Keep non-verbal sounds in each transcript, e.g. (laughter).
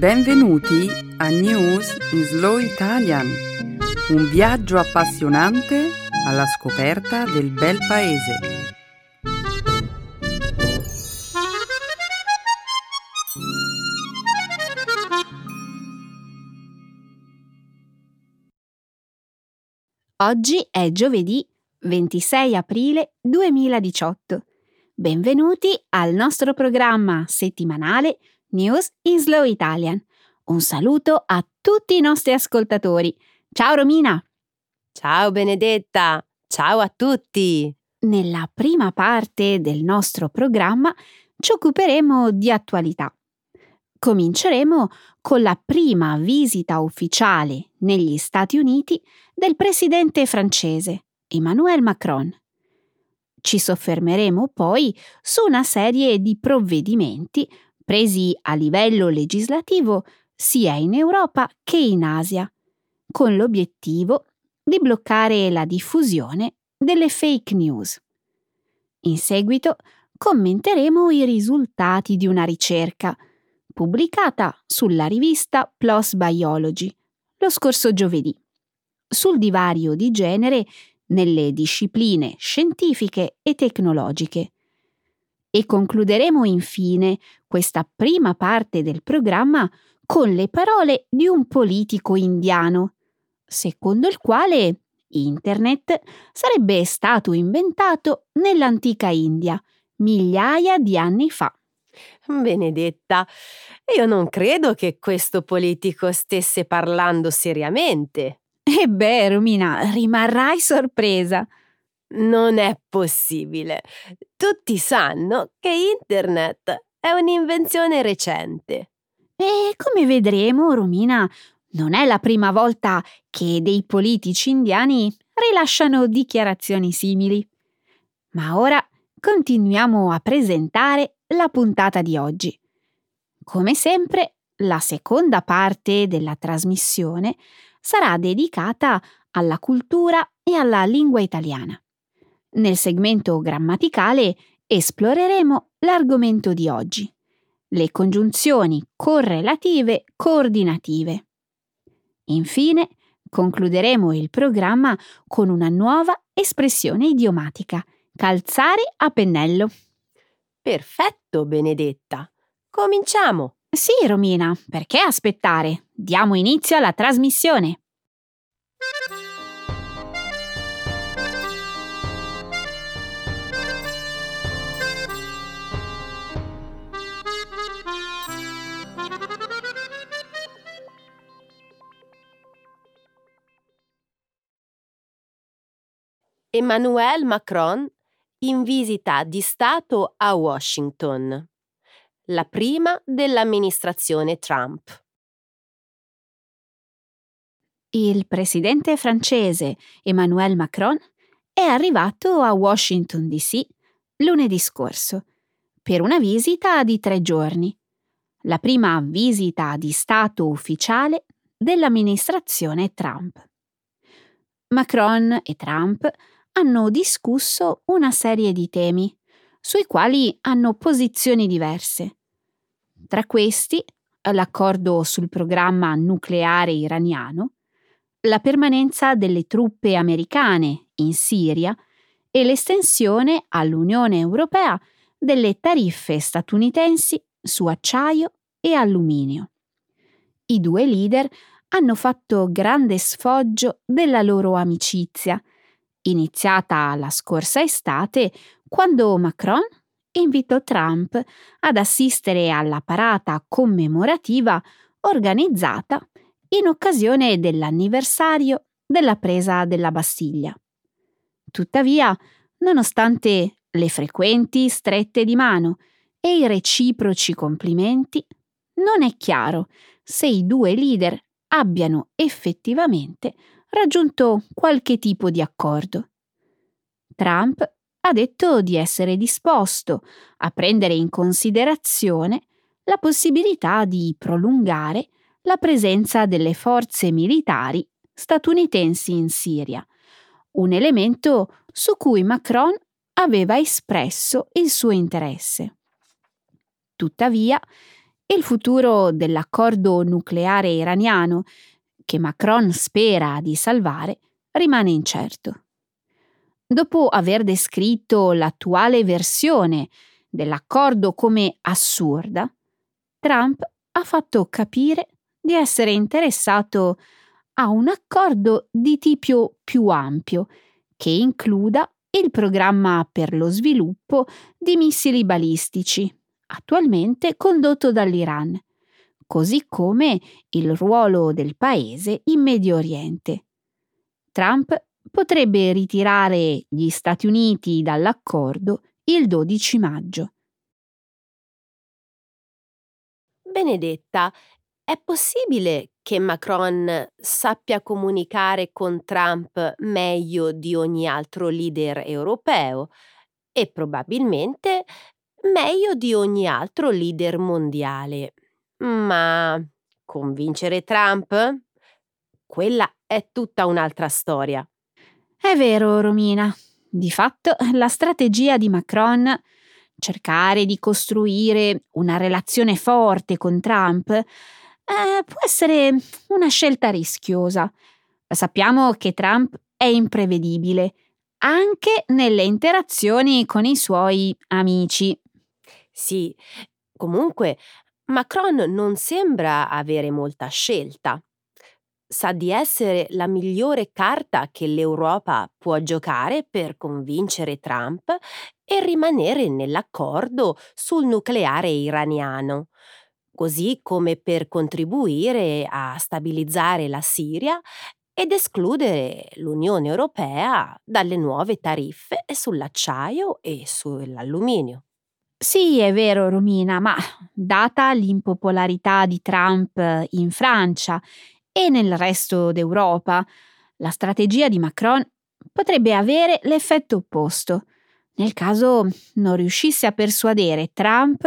Benvenuti a News in Slow Italian, un viaggio appassionante alla scoperta del bel paese. Oggi è giovedì 26 aprile 2018. Benvenuti al nostro programma settimanale News in Slow Italian. Un saluto a tutti i nostri ascoltatori. Ciao Romina! Ciao Benedetta! Ciao a tutti! Nella prima parte del nostro programma ci occuperemo di attualità. Cominceremo con la prima visita ufficiale negli Stati Uniti del presidente francese Emmanuel Macron. Ci soffermeremo poi su una serie di provvedimenti presi a livello legislativo sia in Europa che in Asia, con l'obiettivo di bloccare la diffusione delle fake news. In seguito commenteremo i risultati di una ricerca pubblicata sulla rivista PLOS Biology lo scorso giovedì sul divario di genere nelle discipline scientifiche e tecnologiche. E concluderemo infine questa prima parte del programma con le parole di un politico indiano, secondo il quale Internet sarebbe stato inventato nell'antica India, migliaia di anni fa. Benedetta, io non credo che questo politico stesse parlando seriamente. E beh, Romina, rimarrai sorpresa. Non è possibile. Tutti sanno che Internet è un'invenzione recente. E come vedremo, Romina, non è la prima volta che dei politici indiani rilasciano dichiarazioni simili. Ma ora continuiamo a presentare la puntata di oggi. Come sempre, la seconda parte della trasmissione sarà dedicata alla cultura e alla lingua italiana. Nel segmento grammaticale esploreremo l'argomento di oggi, le congiunzioni correlative coordinative. Infine, concluderemo il programma con una nuova espressione idiomatica, calzare a pennello. Perfetto, Benedetta. Cominciamo. Sì, Romina, perché aspettare? Diamo inizio alla trasmissione. Emmanuel Macron in visita di Stato a Washington. La prima dell'amministrazione Trump. Il presidente francese Emmanuel Macron è arrivato a Washington DC lunedì scorso per una visita di tre giorni, la prima visita di Stato ufficiale dell'amministrazione Trump. Macron e Trump hanno discusso una serie di temi, sui quali hanno posizioni diverse. Tra questi, l'accordo sul programma nucleare iraniano, la permanenza delle truppe americane in Siria e l'estensione all'Unione Europea delle tariffe statunitensi su acciaio e alluminio. I due leader hanno fatto grande sfoggio della loro amicizia iniziata la scorsa estate quando Macron invitò Trump ad assistere alla parata commemorativa organizzata in occasione dell'anniversario della presa della Bastiglia. Tuttavia, nonostante le frequenti strette di mano e i reciproci complimenti, non è chiaro se i due leader abbiano effettivamente raggiunto qualche tipo di accordo. Trump ha detto di essere disposto a prendere in considerazione la possibilità di prolungare la presenza delle forze militari statunitensi in Siria, un elemento su cui Macron aveva espresso il suo interesse. Tuttavia, il futuro dell'accordo nucleare iraniano, che Macron spera di salvare, rimane incerto. Dopo aver descritto l'attuale versione dell'accordo come assurda, Trump ha fatto capire di essere interessato a un accordo di tipo più ampio che includa il programma per lo sviluppo di missili balistici, attualmente condotto dall'Iran, così come il ruolo del paese in Medio Oriente. Trump potrebbe ritirare gli Stati Uniti dall'accordo il 12 maggio. Benedetta, è possibile che Macron sappia comunicare con Trump meglio di ogni altro leader europeo e probabilmente meglio di ogni altro leader mondiale. Ma convincere Trump? Quella è tutta un'altra storia. È vero, Romina. Di fatto, la strategia di Macron, cercare di costruire una relazione forte con Trump, eh, può essere una scelta rischiosa. Sappiamo che Trump è imprevedibile, anche nelle interazioni con i suoi amici. Sì, comunque Macron non sembra avere molta scelta. Sa di essere la migliore carta che l'Europa può giocare per convincere Trump e rimanere nell'accordo sul nucleare iraniano, così come per contribuire a stabilizzare la Siria ed escludere l'Unione Europea dalle nuove tariffe sull'acciaio e sull'alluminio. Sì, è vero, Romina, ma data l'impopolarità di Trump in Francia e nel resto d'Europa, la strategia di Macron potrebbe avere l'effetto opposto, nel caso non riuscisse a persuadere Trump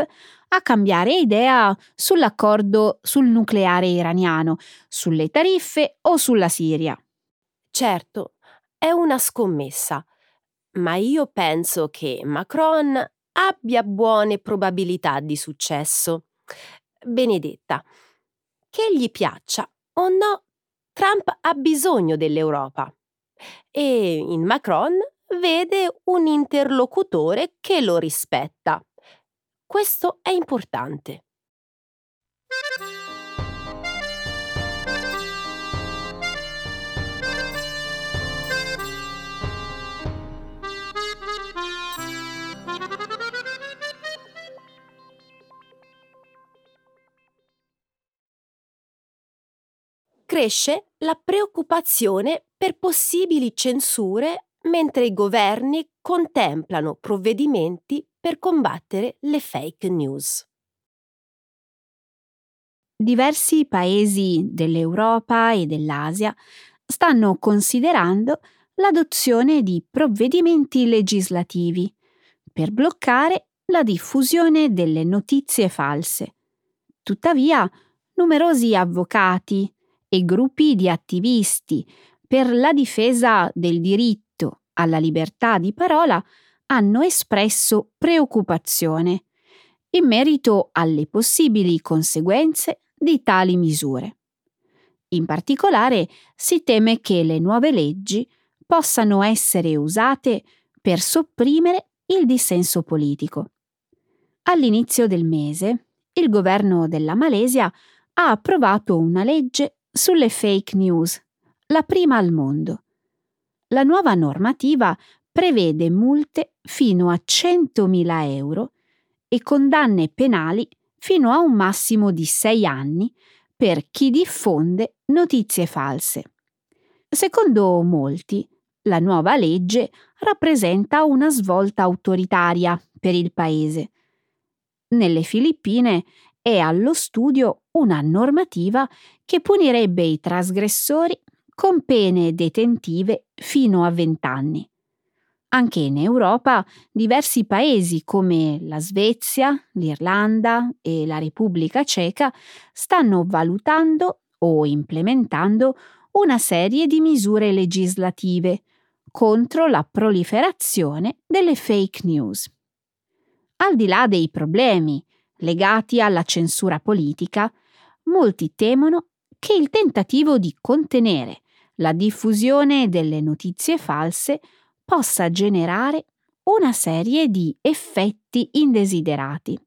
a cambiare idea sull'accordo sul nucleare iraniano, sulle tariffe o sulla Siria. Certo, è una scommessa, ma io penso che Macron abbia buone probabilità di successo. Benedetta, che gli piaccia o no, Trump ha bisogno dell'Europa e in Macron vede un interlocutore che lo rispetta. Questo è importante. Cresce la preoccupazione per possibili censure mentre i governi contemplano provvedimenti per combattere le fake news. Diversi paesi dell'Europa e dell'Asia stanno considerando l'adozione di provvedimenti legislativi per bloccare la diffusione delle notizie false. Tuttavia, numerosi avvocati, e gruppi di attivisti per la difesa del diritto alla libertà di parola hanno espresso preoccupazione in merito alle possibili conseguenze di tali misure. In particolare si teme che le nuove leggi possano essere usate per sopprimere il dissenso politico. All'inizio del mese, il governo della Malesia ha approvato una legge sulle fake news, la prima al mondo. La nuova normativa prevede multe fino a 100.000 euro e condanne penali fino a un massimo di 6 anni per chi diffonde notizie false. Secondo molti, la nuova legge rappresenta una svolta autoritaria per il paese. Nelle Filippine è allo studio una normativa che punirebbe i trasgressori con pene detentive fino a 20 anni. Anche in Europa diversi paesi come la Svezia, l'Irlanda e la Repubblica Ceca stanno valutando o implementando una serie di misure legislative contro la proliferazione delle fake news. Al di là dei problemi legati alla censura politica, molti temono che il tentativo di contenere la diffusione delle notizie false possa generare una serie di effetti indesiderati.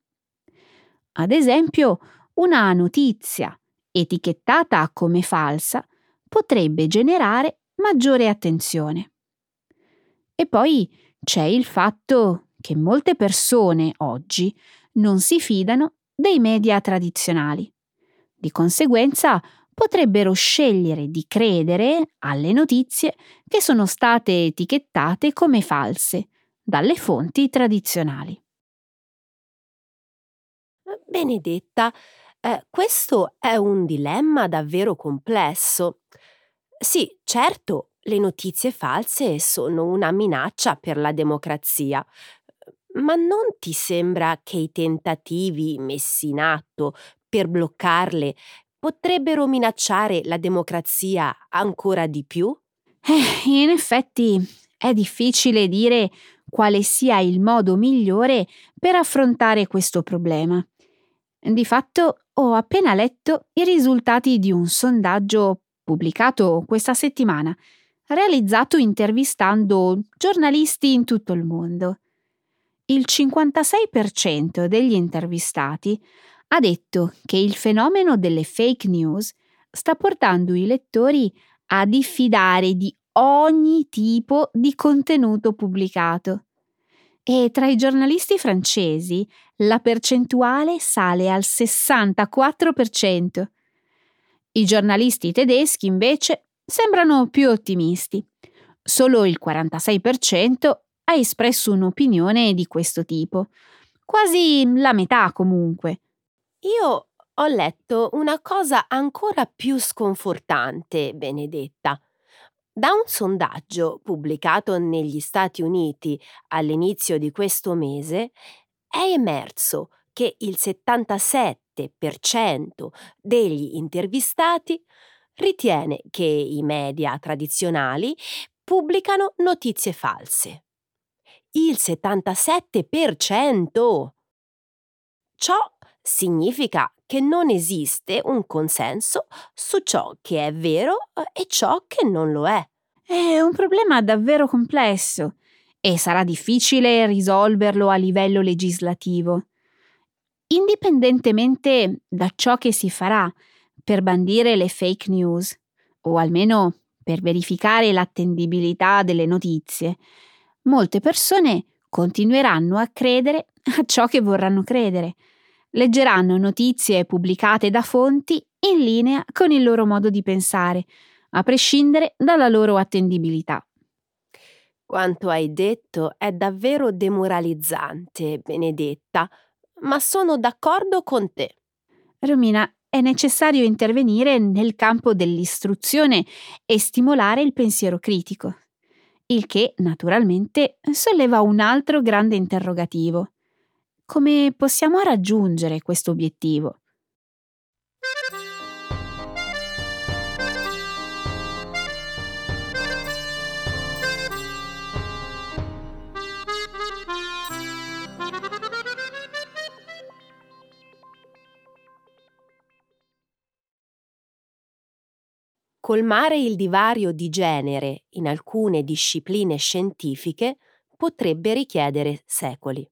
Ad esempio, una notizia etichettata come falsa potrebbe generare maggiore attenzione. E poi c'è il fatto che molte persone oggi non si fidano dei media tradizionali. Di conseguenza potrebbero scegliere di credere alle notizie che sono state etichettate come false dalle fonti tradizionali. Benedetta, eh, questo è un dilemma davvero complesso. Sì, certo, le notizie false sono una minaccia per la democrazia, ma non ti sembra che i tentativi messi in atto per bloccarle potrebbero minacciare la democrazia ancora di più? Eh, in effetti è difficile dire quale sia il modo migliore per affrontare questo problema. Di fatto ho appena letto i risultati di un sondaggio pubblicato questa settimana, realizzato intervistando giornalisti in tutto il mondo. Il 56% degli intervistati ha detto che il fenomeno delle fake news sta portando i lettori a diffidare di ogni tipo di contenuto pubblicato. E tra i giornalisti francesi la percentuale sale al 64%. I giornalisti tedeschi invece sembrano più ottimisti. Solo il 46% ha espresso un'opinione di questo tipo, quasi la metà comunque. Io ho letto una cosa ancora più sconfortante, Benedetta. Da un sondaggio pubblicato negli Stati Uniti all'inizio di questo mese è emerso che il 77% degli intervistati ritiene che i media tradizionali pubblicano notizie false. Il 77%! Ciò significa che non esiste un consenso su ciò che è vero eh, e ciò che non lo è. È un problema davvero complesso e sarà difficile risolverlo a livello legislativo. Indipendentemente da ciò che si farà per bandire le fake news, o almeno per verificare l'attendibilità delle notizie, molte persone continueranno a credere a ciò che vorranno credere leggeranno notizie pubblicate da fonti in linea con il loro modo di pensare, a prescindere dalla loro attendibilità. Quanto hai detto è davvero demoralizzante, Benedetta, ma sono d'accordo con te. Romina, è necessario intervenire nel campo dell'istruzione e stimolare il pensiero critico, il che naturalmente solleva un altro grande interrogativo. Come possiamo raggiungere questo obiettivo? Colmare il divario di genere in alcune discipline scientifiche potrebbe richiedere secoli.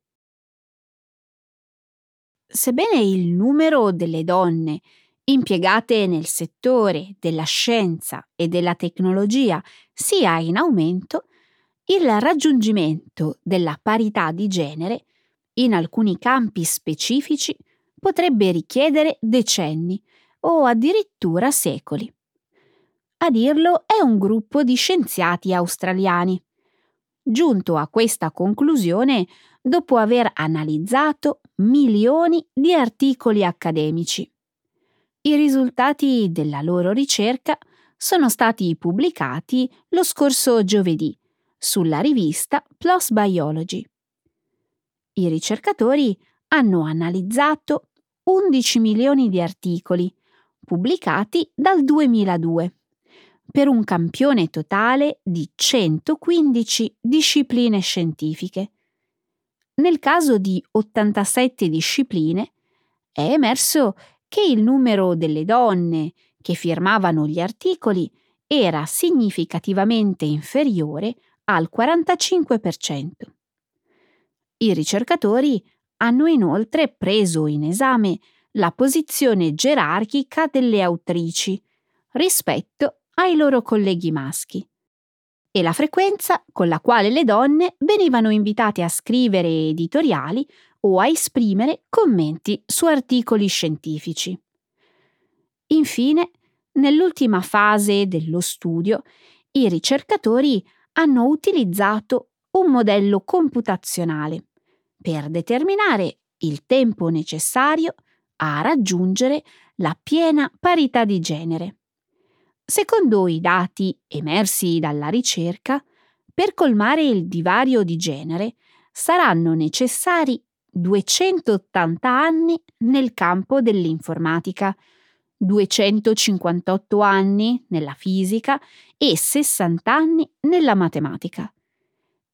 Sebbene il numero delle donne impiegate nel settore della scienza e della tecnologia sia in aumento, il raggiungimento della parità di genere in alcuni campi specifici potrebbe richiedere decenni o addirittura secoli. A dirlo è un gruppo di scienziati australiani. Giunto a questa conclusione dopo aver analizzato milioni di articoli accademici. I risultati della loro ricerca sono stati pubblicati lo scorso giovedì sulla rivista PLOS Biology. I ricercatori hanno analizzato 11 milioni di articoli pubblicati dal 2002 per un campione totale di 115 discipline scientifiche nel caso di 87 discipline, è emerso che il numero delle donne che firmavano gli articoli era significativamente inferiore al 45%. I ricercatori hanno inoltre preso in esame la posizione gerarchica delle autrici rispetto ai loro colleghi maschi e la frequenza con la quale le donne venivano invitate a scrivere editoriali o a esprimere commenti su articoli scientifici. Infine, nell'ultima fase dello studio, i ricercatori hanno utilizzato un modello computazionale per determinare il tempo necessario a raggiungere la piena parità di genere. Secondo i dati emersi dalla ricerca, per colmare il divario di genere saranno necessari 280 anni nel campo dell'informatica, 258 anni nella fisica e 60 anni nella matematica.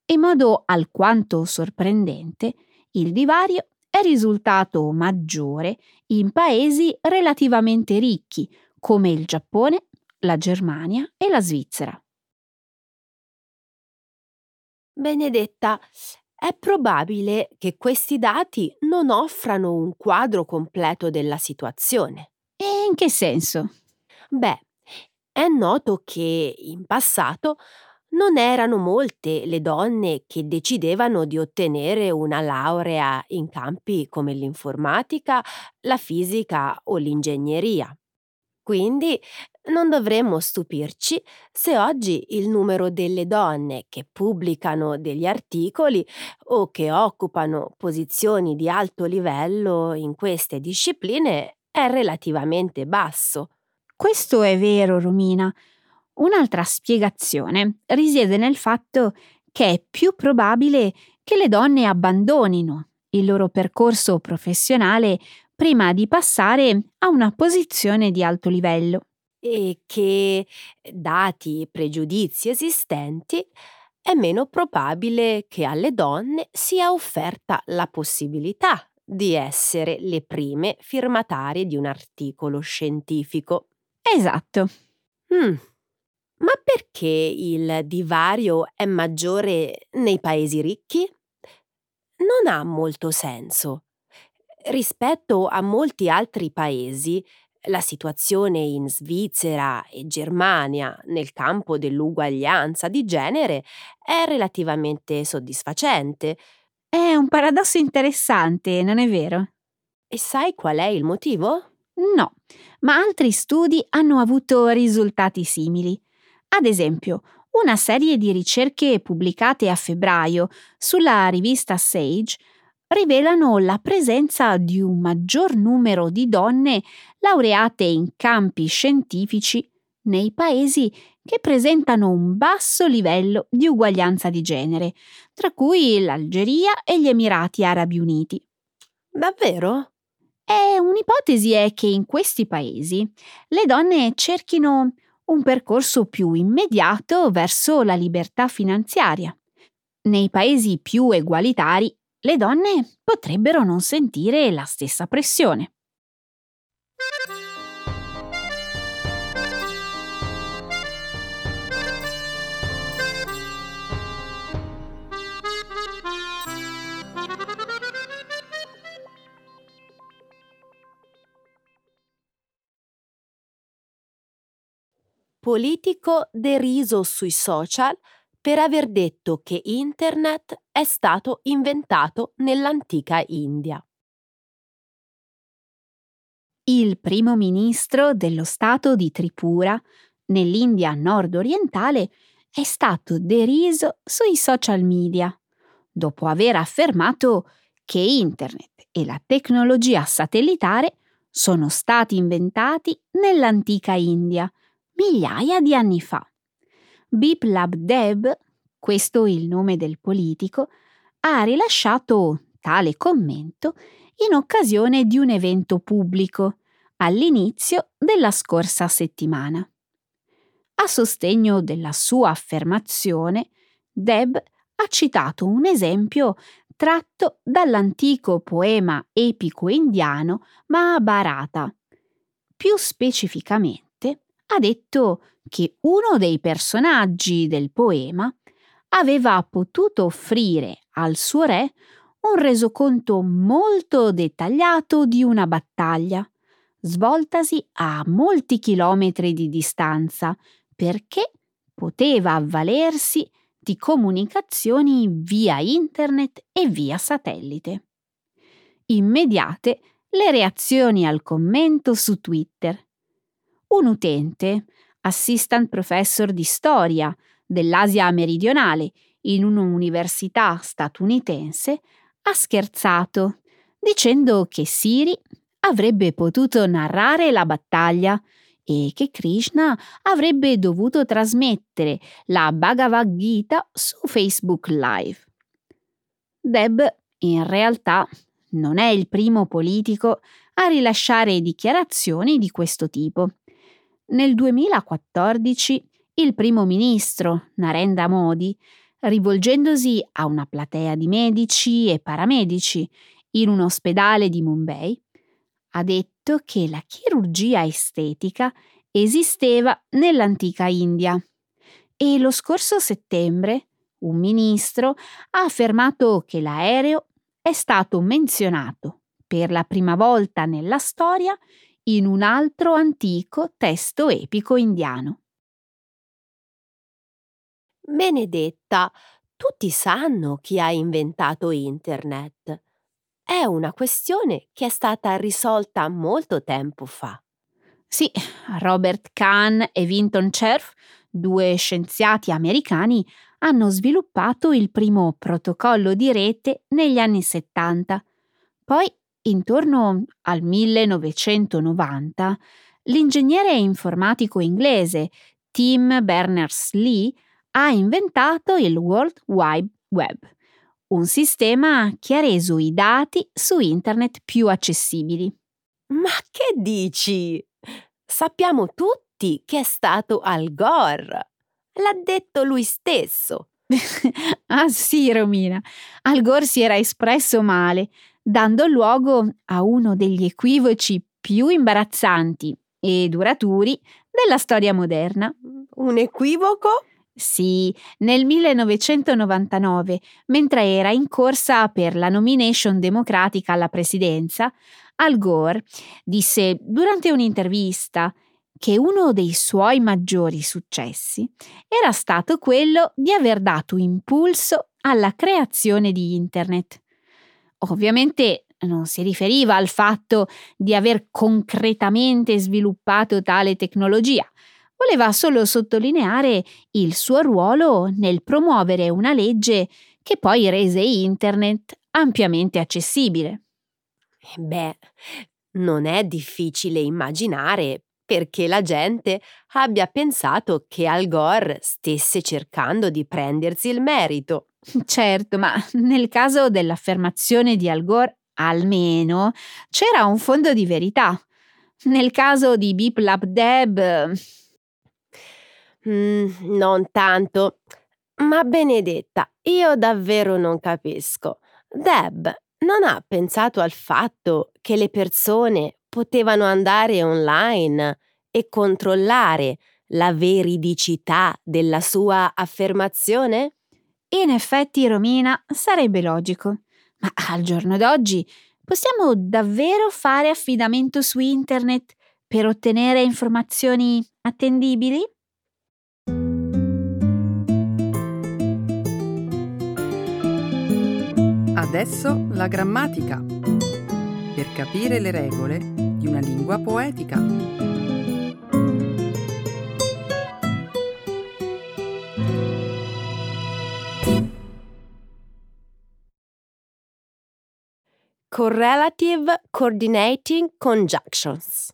In modo alquanto sorprendente, il divario è risultato maggiore in paesi relativamente ricchi come il Giappone, la Germania e la Svizzera. Benedetta, è probabile che questi dati non offrano un quadro completo della situazione. E in che senso? Beh, è noto che in passato non erano molte le donne che decidevano di ottenere una laurea in campi come l'informatica, la fisica o l'ingegneria. Quindi non dovremmo stupirci se oggi il numero delle donne che pubblicano degli articoli o che occupano posizioni di alto livello in queste discipline è relativamente basso. Questo è vero, Romina. Un'altra spiegazione risiede nel fatto che è più probabile che le donne abbandonino il loro percorso professionale prima di passare a una posizione di alto livello. E che, dati i pregiudizi esistenti, è meno probabile che alle donne sia offerta la possibilità di essere le prime firmatarie di un articolo scientifico. Esatto. Mm. Ma perché il divario è maggiore nei paesi ricchi? Non ha molto senso. Rispetto a molti altri paesi, la situazione in Svizzera e Germania nel campo dell'uguaglianza di genere è relativamente soddisfacente. È un paradosso interessante, non è vero? E sai qual è il motivo? No, ma altri studi hanno avuto risultati simili. Ad esempio, una serie di ricerche pubblicate a febbraio sulla rivista Sage rivelano la presenza di un maggior numero di donne laureate in campi scientifici nei paesi che presentano un basso livello di uguaglianza di genere, tra cui l'Algeria e gli Emirati Arabi Uniti. Davvero? E un'ipotesi è che in questi paesi le donne cerchino un percorso più immediato verso la libertà finanziaria. Nei paesi più egualitari le donne potrebbero non sentire la stessa pressione. Politico deriso sui social per aver detto che Internet è stato inventato nell'antica India. Il primo ministro dello Stato di Tripura, nell'India nord-orientale, è stato deriso sui social media, dopo aver affermato che Internet e la tecnologia satellitare sono stati inventati nell'antica India, migliaia di anni fa. Biplab Deb, questo il nome del politico, ha rilasciato tale commento in occasione di un evento pubblico all'inizio della scorsa settimana. A sostegno della sua affermazione, Deb ha citato un esempio tratto dall'antico poema epico indiano Mahabharata. Più specificamente, ha detto che uno dei personaggi del poema aveva potuto offrire al suo re un resoconto molto dettagliato di una battaglia, svoltasi a molti chilometri di distanza, perché poteva avvalersi di comunicazioni via internet e via satellite. Immediate le reazioni al commento su Twitter. Un utente, assistant professor di storia dell'Asia meridionale in un'università statunitense, ha scherzato dicendo che Siri avrebbe potuto narrare la battaglia e che Krishna avrebbe dovuto trasmettere la Bhagavad Gita su Facebook Live. Deb in realtà non è il primo politico a rilasciare dichiarazioni di questo tipo. Nel 2014 il primo ministro Narendra Modi, rivolgendosi a una platea di medici e paramedici in un ospedale di Mumbai, ha detto che la chirurgia estetica esisteva nell'antica India. E lo scorso settembre un ministro ha affermato che l'aereo è stato menzionato per la prima volta nella storia in un altro antico testo epico indiano. Benedetta, tutti sanno chi ha inventato Internet è una questione che è stata risolta molto tempo fa. Sì, Robert Kahn e Vinton Cerf, due scienziati americani, hanno sviluppato il primo protocollo di rete negli anni 70. Poi, intorno al 1990, l'ingegnere informatico inglese Tim Berners-Lee ha inventato il World Wide Web un sistema che ha reso i dati su internet più accessibili. Ma che dici? Sappiamo tutti che è stato Al Gore. L'ha detto lui stesso. (laughs) ah sì, Romina. Al Gore si era espresso male, dando luogo a uno degli equivoci più imbarazzanti e duraturi della storia moderna. Un equivoco? Sì, nel 1999, mentre era in corsa per la nomination democratica alla presidenza, Al Gore disse durante un'intervista che uno dei suoi maggiori successi era stato quello di aver dato impulso alla creazione di Internet. Ovviamente non si riferiva al fatto di aver concretamente sviluppato tale tecnologia, voleva solo sottolineare il suo ruolo nel promuovere una legge che poi rese Internet ampiamente accessibile. Beh, non è difficile immaginare perché la gente abbia pensato che Al Gore stesse cercando di prendersi il merito. (laughs) Certo, ma nel caso dell'affermazione di Al Gore, almeno, c'era un fondo di verità. Nel caso di Beep Lab Deb, Mm, non tanto. Ma Benedetta, io davvero non capisco. Deb non ha pensato al fatto che le persone potevano andare online e controllare la veridicità della sua affermazione? In effetti, Romina, sarebbe logico. Ma al giorno d'oggi possiamo davvero fare affidamento su internet per ottenere informazioni attendibili? Adesso la grammatica. Per capire le regole di una lingua poetica. Correlative Coordinating Conjunctions.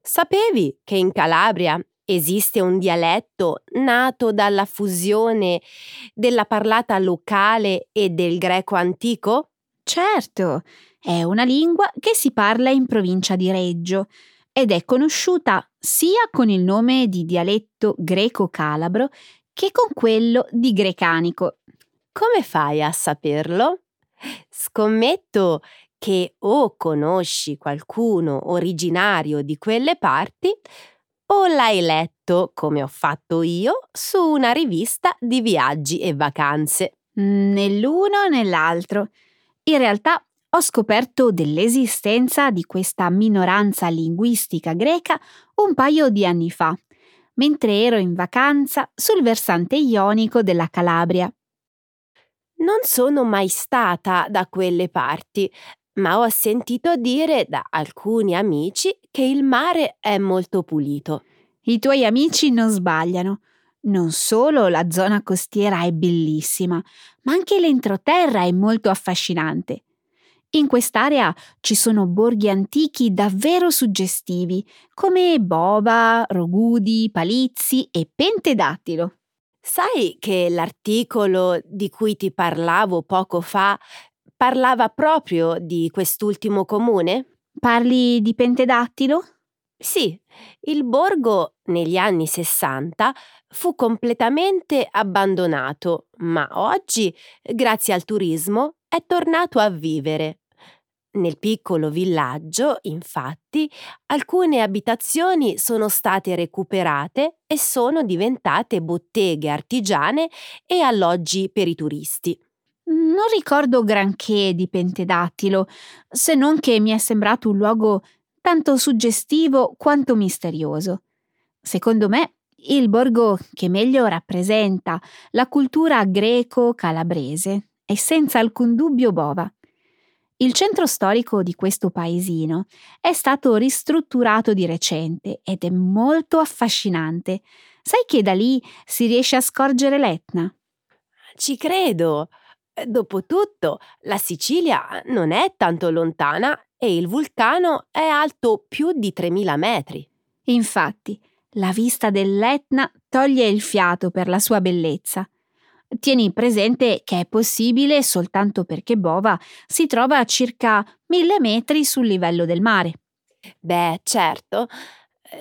Sapevi che in Calabria Esiste un dialetto nato dalla fusione della parlata locale e del greco antico? Certo, è una lingua che si parla in provincia di Reggio ed è conosciuta sia con il nome di dialetto greco-calabro che con quello di grecanico. Come fai a saperlo? Scommetto che o conosci qualcuno originario di quelle parti o l'hai letto, come ho fatto io, su una rivista di viaggi e vacanze. Né l'uno né l'altro. In realtà ho scoperto dell'esistenza di questa minoranza linguistica greca un paio di anni fa, mentre ero in vacanza sul versante ionico della Calabria. Non sono mai stata da quelle parti, ma ho sentito dire da alcuni amici che il mare è molto pulito. I tuoi amici non sbagliano. Non solo la zona costiera è bellissima, ma anche l'entroterra è molto affascinante. In quest'area ci sono borghi antichi davvero suggestivi, come Bova, Rogudi, Palizzi e Pentedattilo. Sai che l'articolo di cui ti parlavo poco fa parlava proprio di quest'ultimo comune? Parli di Pentedattilo? Sì, il borgo negli anni 60 fu completamente abbandonato, ma oggi, grazie al turismo, è tornato a vivere. Nel piccolo villaggio, infatti, alcune abitazioni sono state recuperate e sono diventate botteghe artigiane e alloggi per i turisti. Non ricordo granché di Pentedattilo, se non che mi è sembrato un luogo tanto suggestivo quanto misterioso. Secondo me, il borgo che meglio rappresenta la cultura greco-calabrese è senza alcun dubbio Bova. Il centro storico di questo paesino è stato ristrutturato di recente ed è molto affascinante. Sai che da lì si riesce a scorgere l'Etna? Ci credo. Dopotutto, la Sicilia non è tanto lontana e il vulcano è alto più di 3000 metri. Infatti, la vista dell'Etna toglie il fiato per la sua bellezza. Tieni presente che è possibile soltanto perché Bova si trova a circa mille metri sul livello del mare. Beh, certo,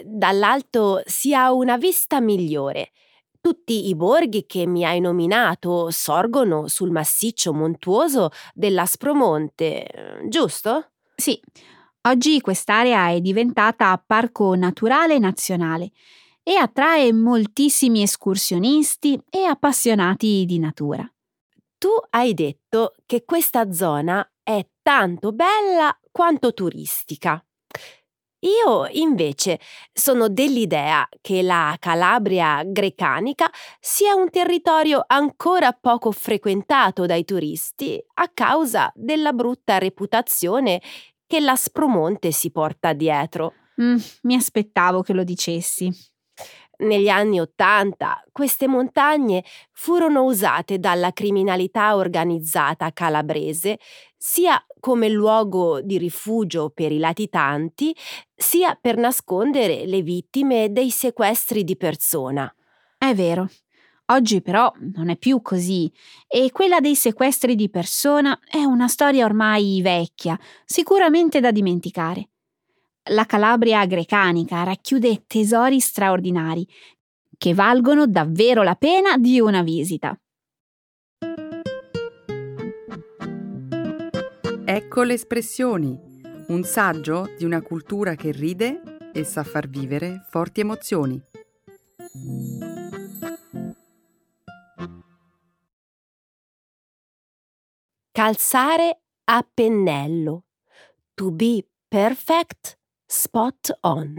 dall'alto si ha una vista migliore. Tutti i borghi che mi hai nominato sorgono sul massiccio montuoso dell'Aspromonte, giusto? Sì, oggi quest'area è diventata parco naturale nazionale e attrae moltissimi escursionisti e appassionati di natura. Tu hai detto che questa zona è tanto bella quanto turistica. Io invece sono dell'idea che la Calabria grecanica sia un territorio ancora poco frequentato dai turisti a causa della brutta reputazione che l'Aspromonte si porta dietro. Mm, mi aspettavo che lo dicessi. Negli anni Ottanta queste montagne furono usate dalla criminalità organizzata calabrese sia come luogo di rifugio per i latitanti, sia per nascondere le vittime dei sequestri di persona. È vero. Oggi però non è più così e quella dei sequestri di persona è una storia ormai vecchia, sicuramente da dimenticare. La Calabria grecanica racchiude tesori straordinari che valgono davvero la pena di una visita. Ecco le espressioni, un saggio di una cultura che ride e sa far vivere forti emozioni. Calzare a pennello. To be perfect spot on.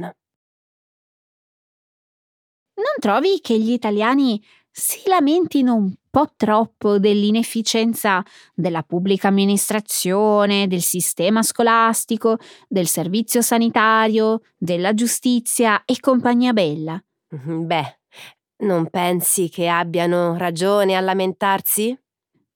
Non trovi che gli italiani si lamentino un po' troppo dell'inefficienza della pubblica amministrazione, del sistema scolastico, del servizio sanitario, della giustizia e compagnia bella? Mm-hmm, beh, non pensi che abbiano ragione a lamentarsi?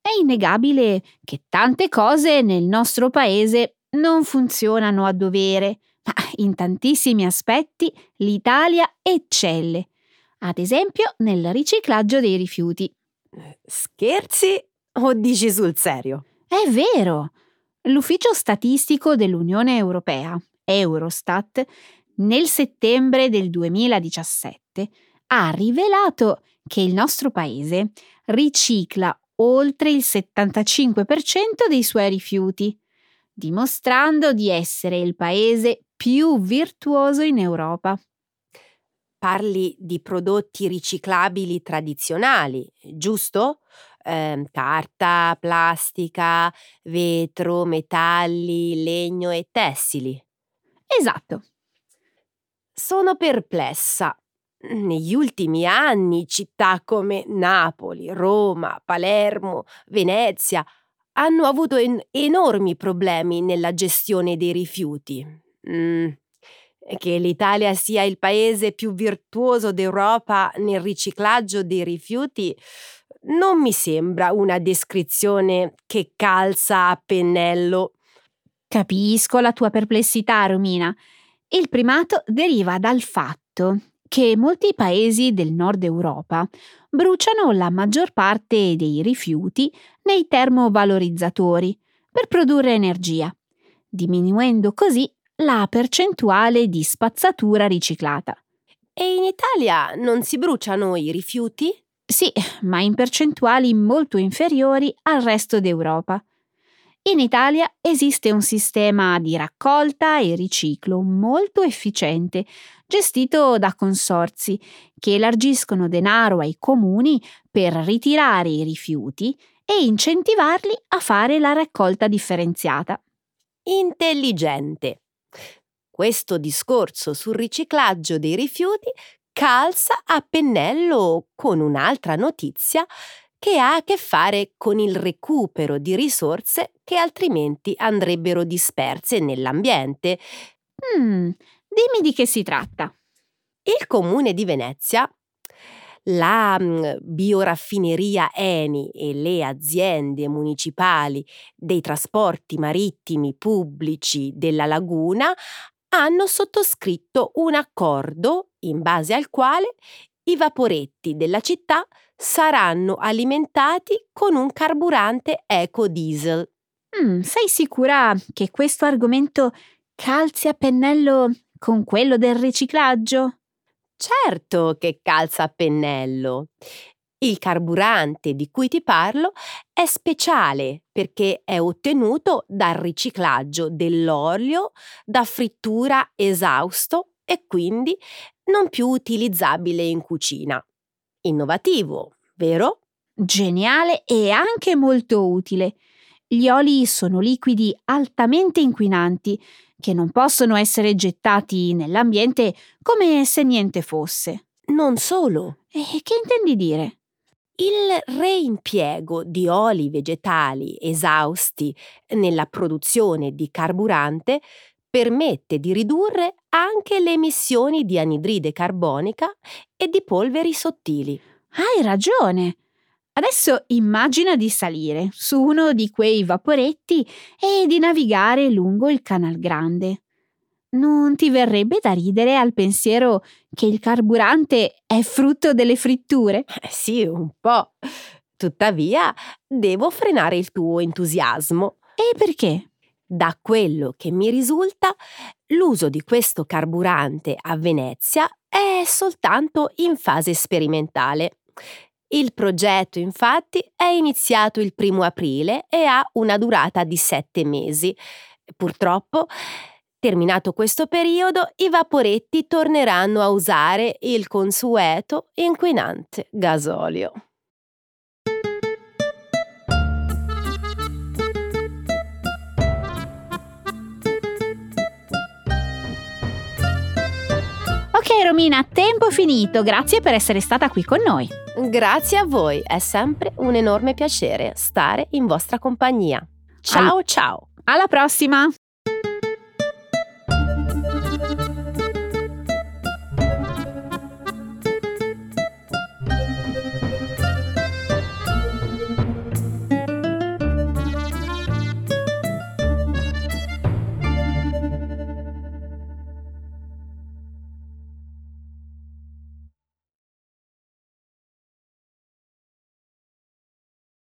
È innegabile che tante cose nel nostro paese non funzionano a dovere ma in tantissimi aspetti l'Italia eccelle, ad esempio nel riciclaggio dei rifiuti. Scherzi o dici sul serio? È vero! L'Ufficio Statistico dell'Unione Europea, Eurostat, nel settembre del 2017 ha rivelato che il nostro paese ricicla oltre il 75% dei suoi rifiuti, dimostrando di essere il paese più virtuoso in Europa. Parli di prodotti riciclabili tradizionali, giusto? Eh, carta, plastica, vetro, metalli, legno e tessili. Esatto. Sono perplessa. Negli ultimi anni città come Napoli, Roma, Palermo, Venezia hanno avuto en- enormi problemi nella gestione dei rifiuti. Mm. Che l'Italia sia il paese più virtuoso d'Europa nel riciclaggio dei rifiuti non mi sembra una descrizione che calza a pennello. Capisco la tua perplessità, Romina. Il primato deriva dal fatto che molti paesi del nord Europa bruciano la maggior parte dei rifiuti nei termovalorizzatori per produrre energia, diminuendo così la percentuale di spazzatura riciclata. E in Italia non si bruciano i rifiuti? Sì, ma in percentuali molto inferiori al resto d'Europa. In Italia esiste un sistema di raccolta e riciclo molto efficiente, gestito da consorzi che elargiscono denaro ai comuni per ritirare i rifiuti e incentivarli a fare la raccolta differenziata. Intelligente. Questo discorso sul riciclaggio dei rifiuti calza a pennello con un'altra notizia che ha a che fare con il recupero di risorse che altrimenti andrebbero disperse nell'ambiente. Mm, dimmi di che si tratta. Il comune di Venezia, la mm, bioraffineria Eni e le aziende municipali dei trasporti marittimi pubblici della laguna hanno sottoscritto un accordo in base al quale i vaporetti della città saranno alimentati con un carburante eco-diesel. Mm, sei sicura che questo argomento calzi a pennello con quello del riciclaggio? Certo che calza a pennello. Il carburante di cui ti parlo è speciale perché è ottenuto dal riciclaggio dell'olio da frittura esausto e quindi non più utilizzabile in cucina. Innovativo, vero? Geniale e anche molto utile. Gli oli sono liquidi altamente inquinanti che non possono essere gettati nell'ambiente come se niente fosse. Non solo. E che intendi dire? Il reimpiego di oli vegetali esausti nella produzione di carburante permette di ridurre anche le emissioni di anidride carbonica e di polveri sottili. Hai ragione. Adesso immagina di salire su uno di quei vaporetti e di navigare lungo il Canal Grande. Non ti verrebbe da ridere al pensiero che il carburante è frutto delle fritture? Eh sì, un po'. Tuttavia, devo frenare il tuo entusiasmo. E perché? Da quello che mi risulta, l'uso di questo carburante a Venezia è soltanto in fase sperimentale. Il progetto infatti è iniziato il primo aprile e ha una durata di sette mesi. Purtroppo, terminato questo periodo, i vaporetti torneranno a usare il consueto inquinante gasolio. Ok Romina, tempo finito, grazie per essere stata qui con noi. Grazie a voi, è sempre un enorme piacere stare in vostra compagnia. Ciao Al- ciao! Alla prossima!